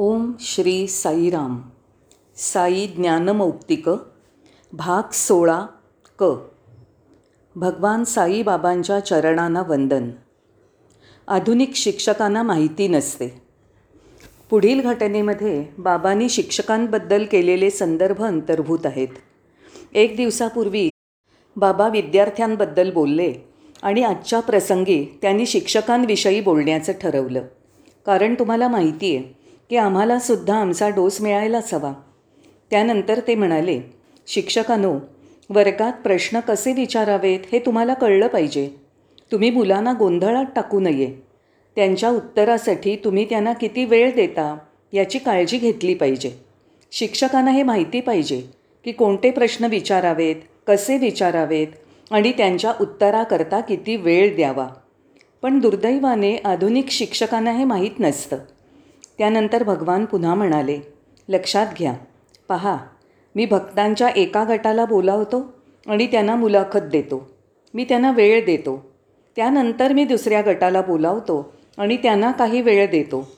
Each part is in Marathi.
ओम श्री साईराम. साई ज्ञानमौक्तिक भाग सोळा क. भगवान साईबाबांच्या चरणांना वंदन. आधुनिक शिक्षकांना माहिती नसते. पुढील घटनेमध्ये बाबांनी शिक्षकांबद्दल केलेले संदर्भ अंतर्भूत आहेत. एक दिवसापूर्वी बाबा विद्यार्थ्यांबद्दल बोलले आणि आजच्या प्रसंगी त्यांनी शिक्षकांविषयी बोलण्याचं ठरवलं. कारण तुम्हाला माहिती आहे की आम्हालासुद्धा आमचा डोस मिळायलाच हवा. त्यानंतर ते म्हणाले शिक्षकानो वर्गात प्रश्न कसे विचारावेत हे तुम्हाला कळलं पाहिजे. तुम्ही मुलांना गोंधळात टाकू नये. त्यांच्या उत्तरासाठी तुम्ही त्यांना किती वेळ देता याची काळजी घेतली पाहिजे. शिक्षकांना हे माहिती पाहिजे की कोणते प्रश्न विचारावेत कसे विचारावेत आणि त्यांच्या उत्तराकरता किती वेळ द्यावा. पण दुर्दैवाने आधुनिक शिक्षकांना हे माहीत नसतं. त्यानंतर भगवान पुन्हा म्हणाले लक्षात घ्या. पहा मी भक्तांच्या एका गटाला बोलावतो आणि त्यांना मुलाखत देतो. मी त्यांना वेळ देतो. त्यानंतर मी दुसऱ्या गटाला बोलावतो आणि त्यांना काही वेळ देतो.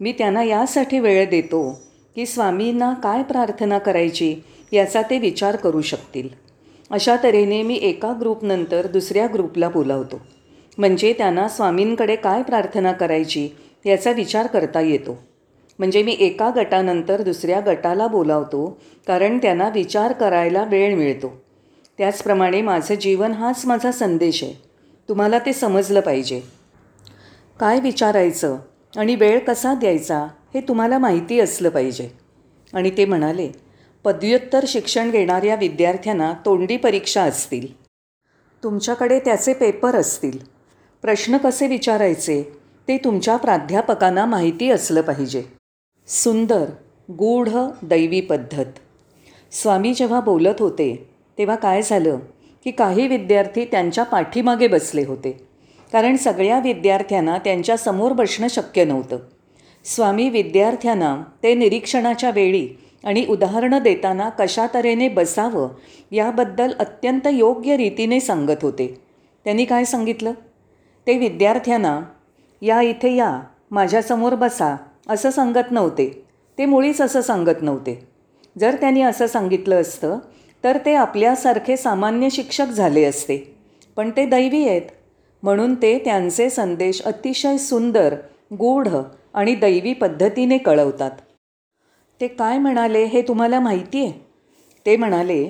मी त्यांना यासाठी वेळ देतो की स्वामींना काय प्रार्थना करायची याचा ते विचार करू शकतील. अशा तऱ्हेने मी एका ग्रुपनंतर दुसऱ्या ग्रुपला बोलावतो. म्हणजे त्यांना स्वामींकडे काय प्रार्थना करायची याचा विचार करता येतो. म्हणजे मी एका गटानंतर दुसऱ्या गटाला बोलावतो कारण त्यांना विचार करायला वेळ मिळतो. त्याचप्रमाणे माझं जीवन हाच माझा संदेश आहे. तुम्हाला ते समजलं पाहिजे. काय विचारायचं आणि वेळ कसा द्यायचा हे तुम्हाला माहिती असलं पाहिजे. आणि ते म्हणाले पदव्युत्तर शिक्षण घेणाऱ्या विद्यार्थ्यांना तोंडी परीक्षा असतील. तुमच्याकडे त्याचे पेपर असतील. प्रश्न कसे विचारायचे ते तुमच्या प्राध्यापकांना माहिती असलं पाहिजे. सुंदर गूढ दैवी पद्धत. स्वामी जेव्हा बोलत होते तेव्हा काय झालं? की काही विद्यार्थी त्यांच्या पाठीमागे बसले होते. कारण सगळ्या विद्यार्थ्यांना त्यांच्यासमोर बसणं शक्य नव्हतं. स्वामी विद्यार्थ्यांना ते निरीक्षणाच्या वेळी आणि उदाहरणं देताना कशा तऱ्हेने बसावं याबद्दल अत्यंत योग्य रीतीने सांगत होते. त्यांनी काय सांगितलं? ते विद्यार्थ्यांना या इथे या माझ्यासमोर बसा असं सांगत नव्हते. ते मुळीच असं सांगत नव्हते. जर त्यांनी असं सांगितलं असतं तर ते आपल्यासारखे सामान्य शिक्षक झाले असते. पण ते दैवी आहेत. म्हणून ते त्यांचे संदेश अतिशय सुंदर गूढ आणि दैवी पद्धतीने कळवतात. ते काय म्हणाले हे तुम्हाला माहिती आहे ते म्हणाले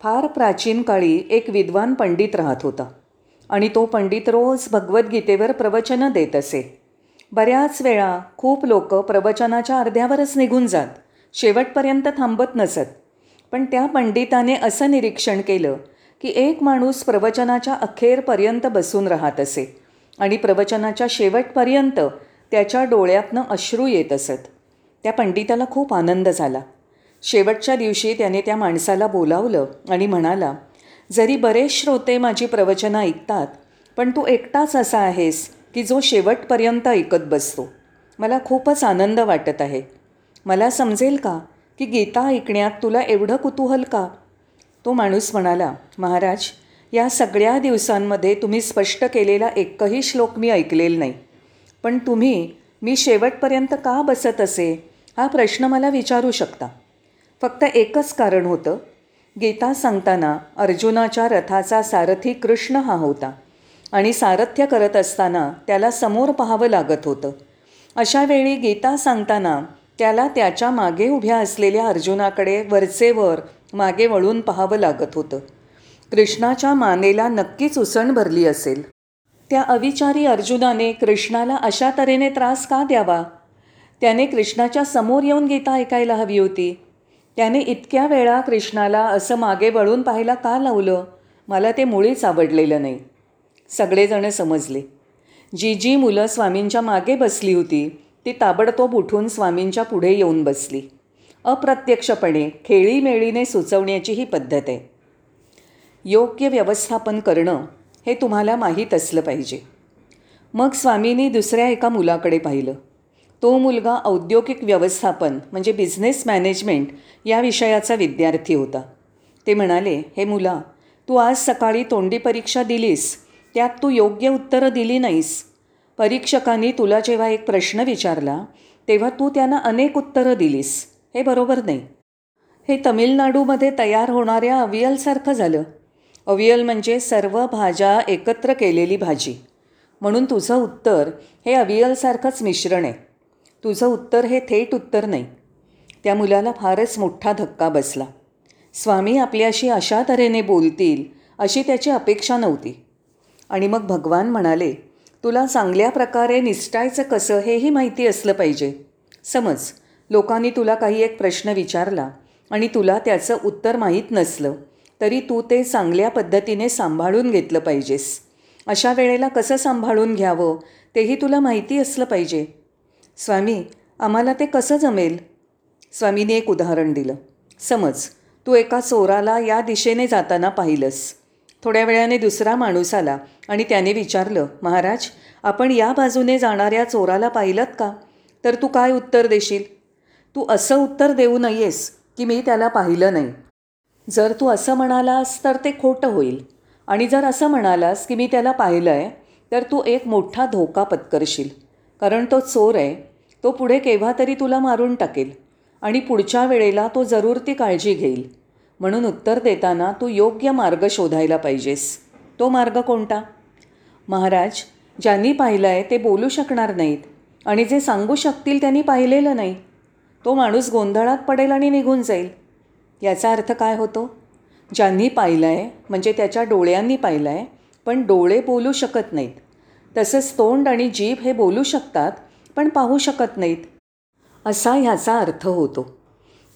फार प्राचीन काळी एक विद्वान पंडित राहत होता. आणि तो पंडित रोज भगवद्गीतेवर प्रवचनं देत असे. बऱ्याच वेळा खूप लोक प्रवचनाच्या अर्ध्यावरच निघून जात शेवटपर्यंत थांबत नसत. पण त्या पंडिताने असं निरीक्षण केलं की एक माणूस प्रवचनाच्या अखेरपर्यंत बसून राहत असे आणि प्रवचनाच्या शेवटपर्यंत त्याच्या डोळ्यातनं अश्रू येत असत. त्या पंडिताला खूप आनंद झाला. शेवटच्या दिवशी त्याने त्या माणसाला बोलावलं आणि म्हणाला जरी बरेच श्रोते माझी प्रवचनं ऐकतात पण तू एकटाच असा आहेस की जो शेवटपर्यंत ऐकत बसतो. मला खूपच आनंद वाटत आहे. मला समजेल का की गीता ऐकण्यात तुला एवढं कुतूहल का? तो माणूस म्हणाला महाराज या सगळ्या दिवसांमध्ये तुम्ही स्पष्ट केलेला एकही श्लोक मी ऐकलेला नाही. पण तुम्ही मी शेवटपर्यंत का बसत असे? हा प्रश्न मला विचारू शकता. फक्त एकच कारण होतं. गीता सांगताना अर्जुनाच्या रथाचा सारथी कृष्ण हा होता आणि सारथ्य करत असताना त्याला समोर पाहावं लागत होतं. अशा वेळी गीता सांगताना त्याला त्याच्यामागे उभ्या असलेल्या अर्जुनाकडे वरचेवर मागे वळून पाहावं लागत होतं. कृष्णाच्या मानेला नक्कीच उसण भरली असेल. त्या अविचारी अर्जुनाने कृष्णाला अशा तऱ्हेने त्रास का द्यावा? त्याने कृष्णाच्या समोर येऊन गीता ऐकायला हवी होती. त्याने इतक्या वेळा कृष्णाला असं मागे वळून पाहायला का लावलं? मला ते मुळीच आवडलेलं नाही. सगळेजण समजले. जी जी मुलं स्वामींच्या मागे बसली होती. ती ताबडतोब उठून स्वामींच्या पुढे येऊन बसली. अप्रत्यक्षपणे खेळीमेळीने सुचवण्याची ही पद्धत आहे. योग्य व्यवस्थापन करणं हे तुम्हाला माहीत असलं पाहिजे. मग स्वामींनी दुसऱ्या एका मुलाकडे पाहिलं. तो मुलगा औद्योगिक व्यवस्थापन म्हणजे बिझनेस मॅनेजमेंट या विषयाचा विद्यार्थी होता. ते म्हणाले हे मुला तू आज सकाळी तोंडी परीक्षा दिलीस. त्यात तू योग्य उत्तरं दिली नाहीस. परीक्षकांनी तुला जेव्हा एक प्रश्न विचारला तेव्हा तू त्यांना अनेक उत्तरं दिलीस. हे बरोबर नाही. हे तमिळनाडूमध्ये तयार होणाऱ्या अवियलसारखं झालं. अवियल म्हणजे सर्व भाज्या एकत्र केलेली भाजी. म्हणून तुझं उत्तर हे अवियलसारखंच मिश्रण आहे. तुझं उत्तर हे थेट उत्तर नाही. त्या मुलाला फारच मोठा धक्का बसला. स्वामी आपल्याशी अशा तऱ्हेने बोलतील अशी त्याची अपेक्षा नव्हती. आणि मग भगवान म्हणाले तुला चांगल्या प्रकारे निसटायचं कसं हेही माहिती असलं पाहिजे. समज लोकांनी तुला काही एक प्रश्न विचारला आणि तुला त्याचं उत्तर माहीत नसलं तरी तू ते चांगल्या पद्धतीने सांभाळून घेतलं पाहिजेस. अशा वेळेला कसं सांभाळून घ्यावं तेही तुला माहिती असलं पाहिजे. स्वामी आम्हाला ते कसं जमेल? स्वामीने एक उदाहरण दिलं. समज तू एका चोराला या दिशेने जाताना पाहिलंस. थोड्या वेळाने दुसरा माणूस आला आणि त्याने विचारलं महाराज आपण या बाजूने जाणाऱ्या चोराला पाहिलंत का? तर तू काय उत्तर देशील? तू असं उत्तर देऊ नयेस की मी त्याला पाहिलं नाही. जर तू असं म्हणालास तर ते खोटं होईल. आणि जर असं म्हणालास की मी त्याला पाहिलं आहे तर तू एक मोठा धोका पत्करशील. कारण तो चोर आहे तो पुढे केव्हा तरी तुला मारून टाकेल आणि पुढच्या वेळेला तो जरूर ती काळजी घेईल. म्हणून उत्तर देताना तू योग्य मार्ग शोधायला पाहिजेस. तो मार्ग कोणता? महाराज ज्यांनी पाहिलं आहे ते बोलू शकणार नाहीत आणि जे सांगू शकतील त्यांनी पाहिलेलं नाही. तो माणूस गोंधळात पडेल आणि निघून जाईल. याचा अर्थ काय होतो? ज्यांनी पाहिलं आहे म्हणजे त्याच्या डोळ्यांनी पाहिलं आहे पण डोळे बोलू शकत नाहीत. तसंच तोंड आणि जीभ हे बोलू शकतात पण पाहू शकत नाहीत. असा ह्याचा अर्थ होतो.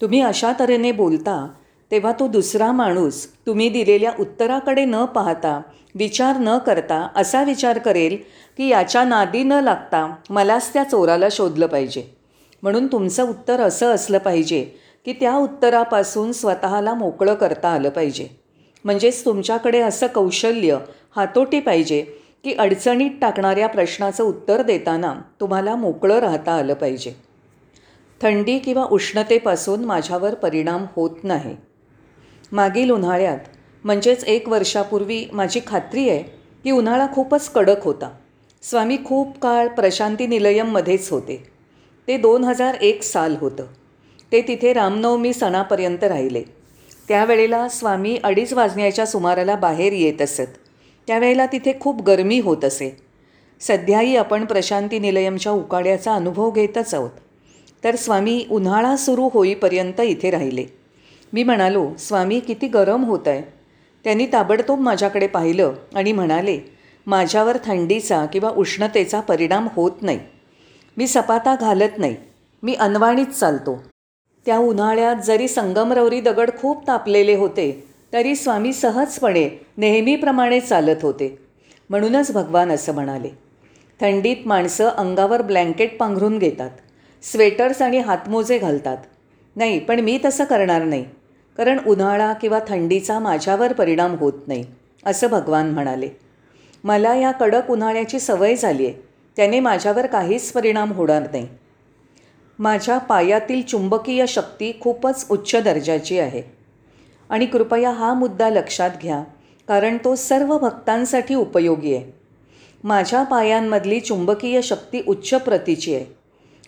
तुम्ही अशा तऱ्हेने बोलता तेव्हा तो दुसरा माणूस तुम्ही दिलेल्या उत्तराकडे न पाहता विचार न करता असा विचार करेल की याच्या नादी न लागता मलाच त्या चोराला शोधलं पाहिजे. म्हणून तुमचं उत्तर असं असलं पाहिजे की त्या उत्तरापासून स्वतःला मोकळं करता आलं पाहिजे. म्हणजेच तुमच्याकडे असं कौशल्य हातोटी पाहिजे की अडचणीत टाकणाऱ्या प्रश्नाचं उत्तर देताना तुम्हाला मोकळं राहता आलं पाहिजे. थंडी किंवा उष्णतेपासून माझ्यावर परिणाम होत नाही. मागील उन्हाळ्यात म्हणजेच एक वर्षापूर्वी माझी खात्री आहे की उन्हाळा खूपच कडक होता. स्वामी खूप काळ प्रशांती निलयममध्येच होते. ते दोन हजार एक साल होतं. ते तिथे रामनवमी सणापर्यंत राहिले. त्यावेळेला स्वामी अडीच वाजण्याच्या सुमाराला बाहेर येत असत. त्यावेळेला तिथे खूप गरमी होत असे. सध्याही आपण प्रशांती निलयमच्या उकाड्याचा अनुभव घेतच आहोत. तर स्वामी उन्हाळा सुरू होईपर्यंत इथे राहिले. मी म्हणालो स्वामी किती गरम होत आहे त्यांनी ताबडतोब माझ्याकडे पाहिलं आणि म्हणाले माझ्यावर थंडीचा किंवा उष्णतेचा परिणाम होत नाही. मी सपाता घालत नाही. मी अनवाणीच चालतो. त्या उन्हाळ्यात जरी संगमरवरी दगड खूप तापलेले होते तरी स्वामी सहजपणे नेहमीप्रमाणे चालत होते. म्हणूनच भगवान असं म्हणाले थंडीत माणसं अंगावर ब्लँकेट पांघरून घेतात स्वेटर्स आणि हातमोजे घालतात. नाही पण मी तसं करणार नाही कारण उन्हाळा किंवा थंडीचा माझ्यावर परिणाम होत नाही असं भगवान म्हणाले. मला या कडक उन्हाळ्याची सवय झाली आहे त्याने माझ्यावर काहीच परिणाम होणार नाही. माझ्या पायातील चुंबकीय शक्ती खूपच उच्च दर्जाची आहे. आणि कृपया हा मुद्दा लक्षात घ्या कारण तो सर्व भक्तांसाठी उपयोगी आहे. माझ्या पायांमधली चुंबकीय शक्ती उच्च प्रतीची आहे.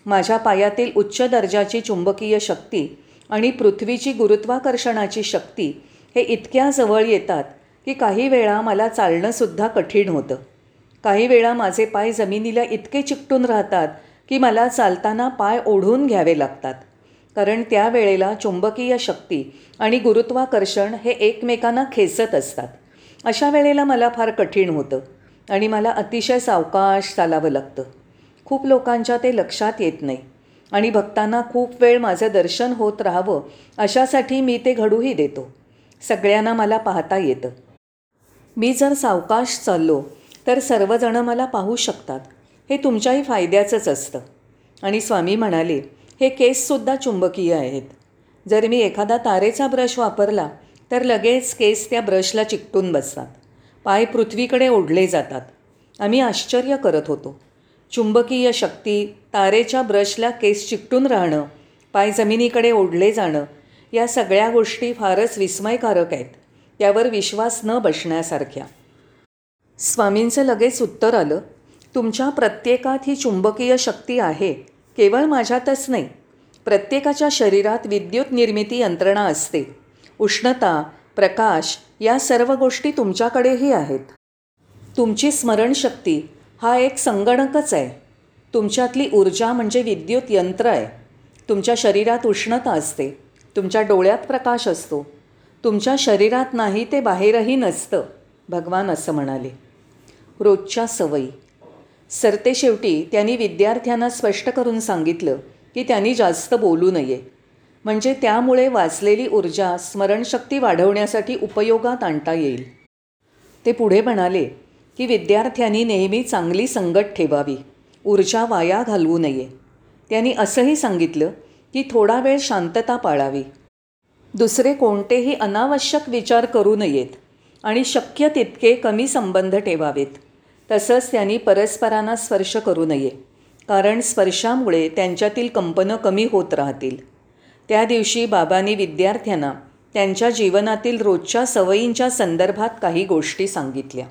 माझ्या पायातील उच्च दर्जाची चुंबकीय शक्ती आणि पृथ्वीची गुरुत्वाकर्षणाची शक्ती हे इतक्या जवळ येतात की काही वेळा मला चालणंसुद्धा कठीण होतं. काही वेळा माझे पाय जमिनीला इतके चिकटून राहतात की मला चालताना पाय ओढून घ्यावे लागतात. कारण त्यावेळेला चुंबकीय शक्ती आणि गुरुत्वाकर्षण हे एकमेकांना खेचत असतात. अशा वेळेला मला फार कठीण होतं आणि मला अतिशय सावकाश चालावं लागतं. खूप लोकांच्या ते लक्षात येत नाही आणि भक्तांना खूप वेळ माझं दर्शन होत राहावं अशासाठी मी ते घडूही देतो. सगळ्यांना मला पाहता येतं. मी जर सावकाश चाललो तर सर्वजणं मला पाहू शकतात. हे तुमच्याही फायद्याचंच असतं. आणि स्वामी म्हणाले हे केससुद्धा चुंबकीय आहेत. जर मी एखादा तारेचा ब्रश वापरला तर लगेच केस त्या ब्रशला चिकटून बसतात. पाय पृथ्वीकडे ओढले जातात. आम्ही आश्चर्य करत होतो. चुंबकीय शक्ती तारेच्या ब्रशला केस चिकटून राहणं पाय जमिनीकडे ओढले जाणं या सगळ्या गोष्टी फारच विस्मयकारक आहेत. त्यावर विश्वास न बसण्यासारख्या. स्वामींचं लगेच उत्तर आलं तुमच्या प्रत्येकात ही चुंबकीय शक्ती आहे. केवळ माझ्यातच नाही प्रत्येकाच्या शरीरात विद्युत निर्मिती यंत्रणा असते. उष्णता प्रकाश या सर्व गोष्टी तुमच्याकडेही आहेत. तुमची स्मरणशक्ती हा एक संगणकच आहे. तुमच्यातली ऊर्जा म्हणजे विद्युत यंत्र आहे. तुमच्या शरीरात उष्णता असते. तुमच्या डोळ्यात प्रकाश असतो. तुमच्या शरीरात नाही ते बाहेरही नसतं भगवान असं म्हणाले. रोजच्या सवयी. सरतेशेवटी त्यांनी विद्यार्थ्यांना स्पष्ट करून सांगितलं की त्यांनी जास्त बोलू नये. म्हणजे त्यामुळे वाचलेली ऊर्जा स्मरणशक्ती वाढवण्यासाठी उपयोगात आणता येईल. ते पुढे म्हणाले की विद्यार्थ्यांनी नेहमी चांगली संगत ठेवावी. ऊर्जा वाया घालवू नये. त्यांनी असंही सांगितलं की थोडा वेळ शांतता पाळावी. दुसरे कोणतेही अनावश्यक विचार करू नयेत आणि शक्य तितके कमी संबंध ठेवावेत. तसंच त्यांनी परस्परांना स्पर्श करू नये कारण स्पर्शामुळे त्यांच्यातील कंपनं कमी होत राहतील. त्या दिवशी बाबांनी विद्यार्थ्यांना त्यांच्या जीवनातील रोजच्या सवयींच्या संदर्भात काही गोष्टी सांगितल्या.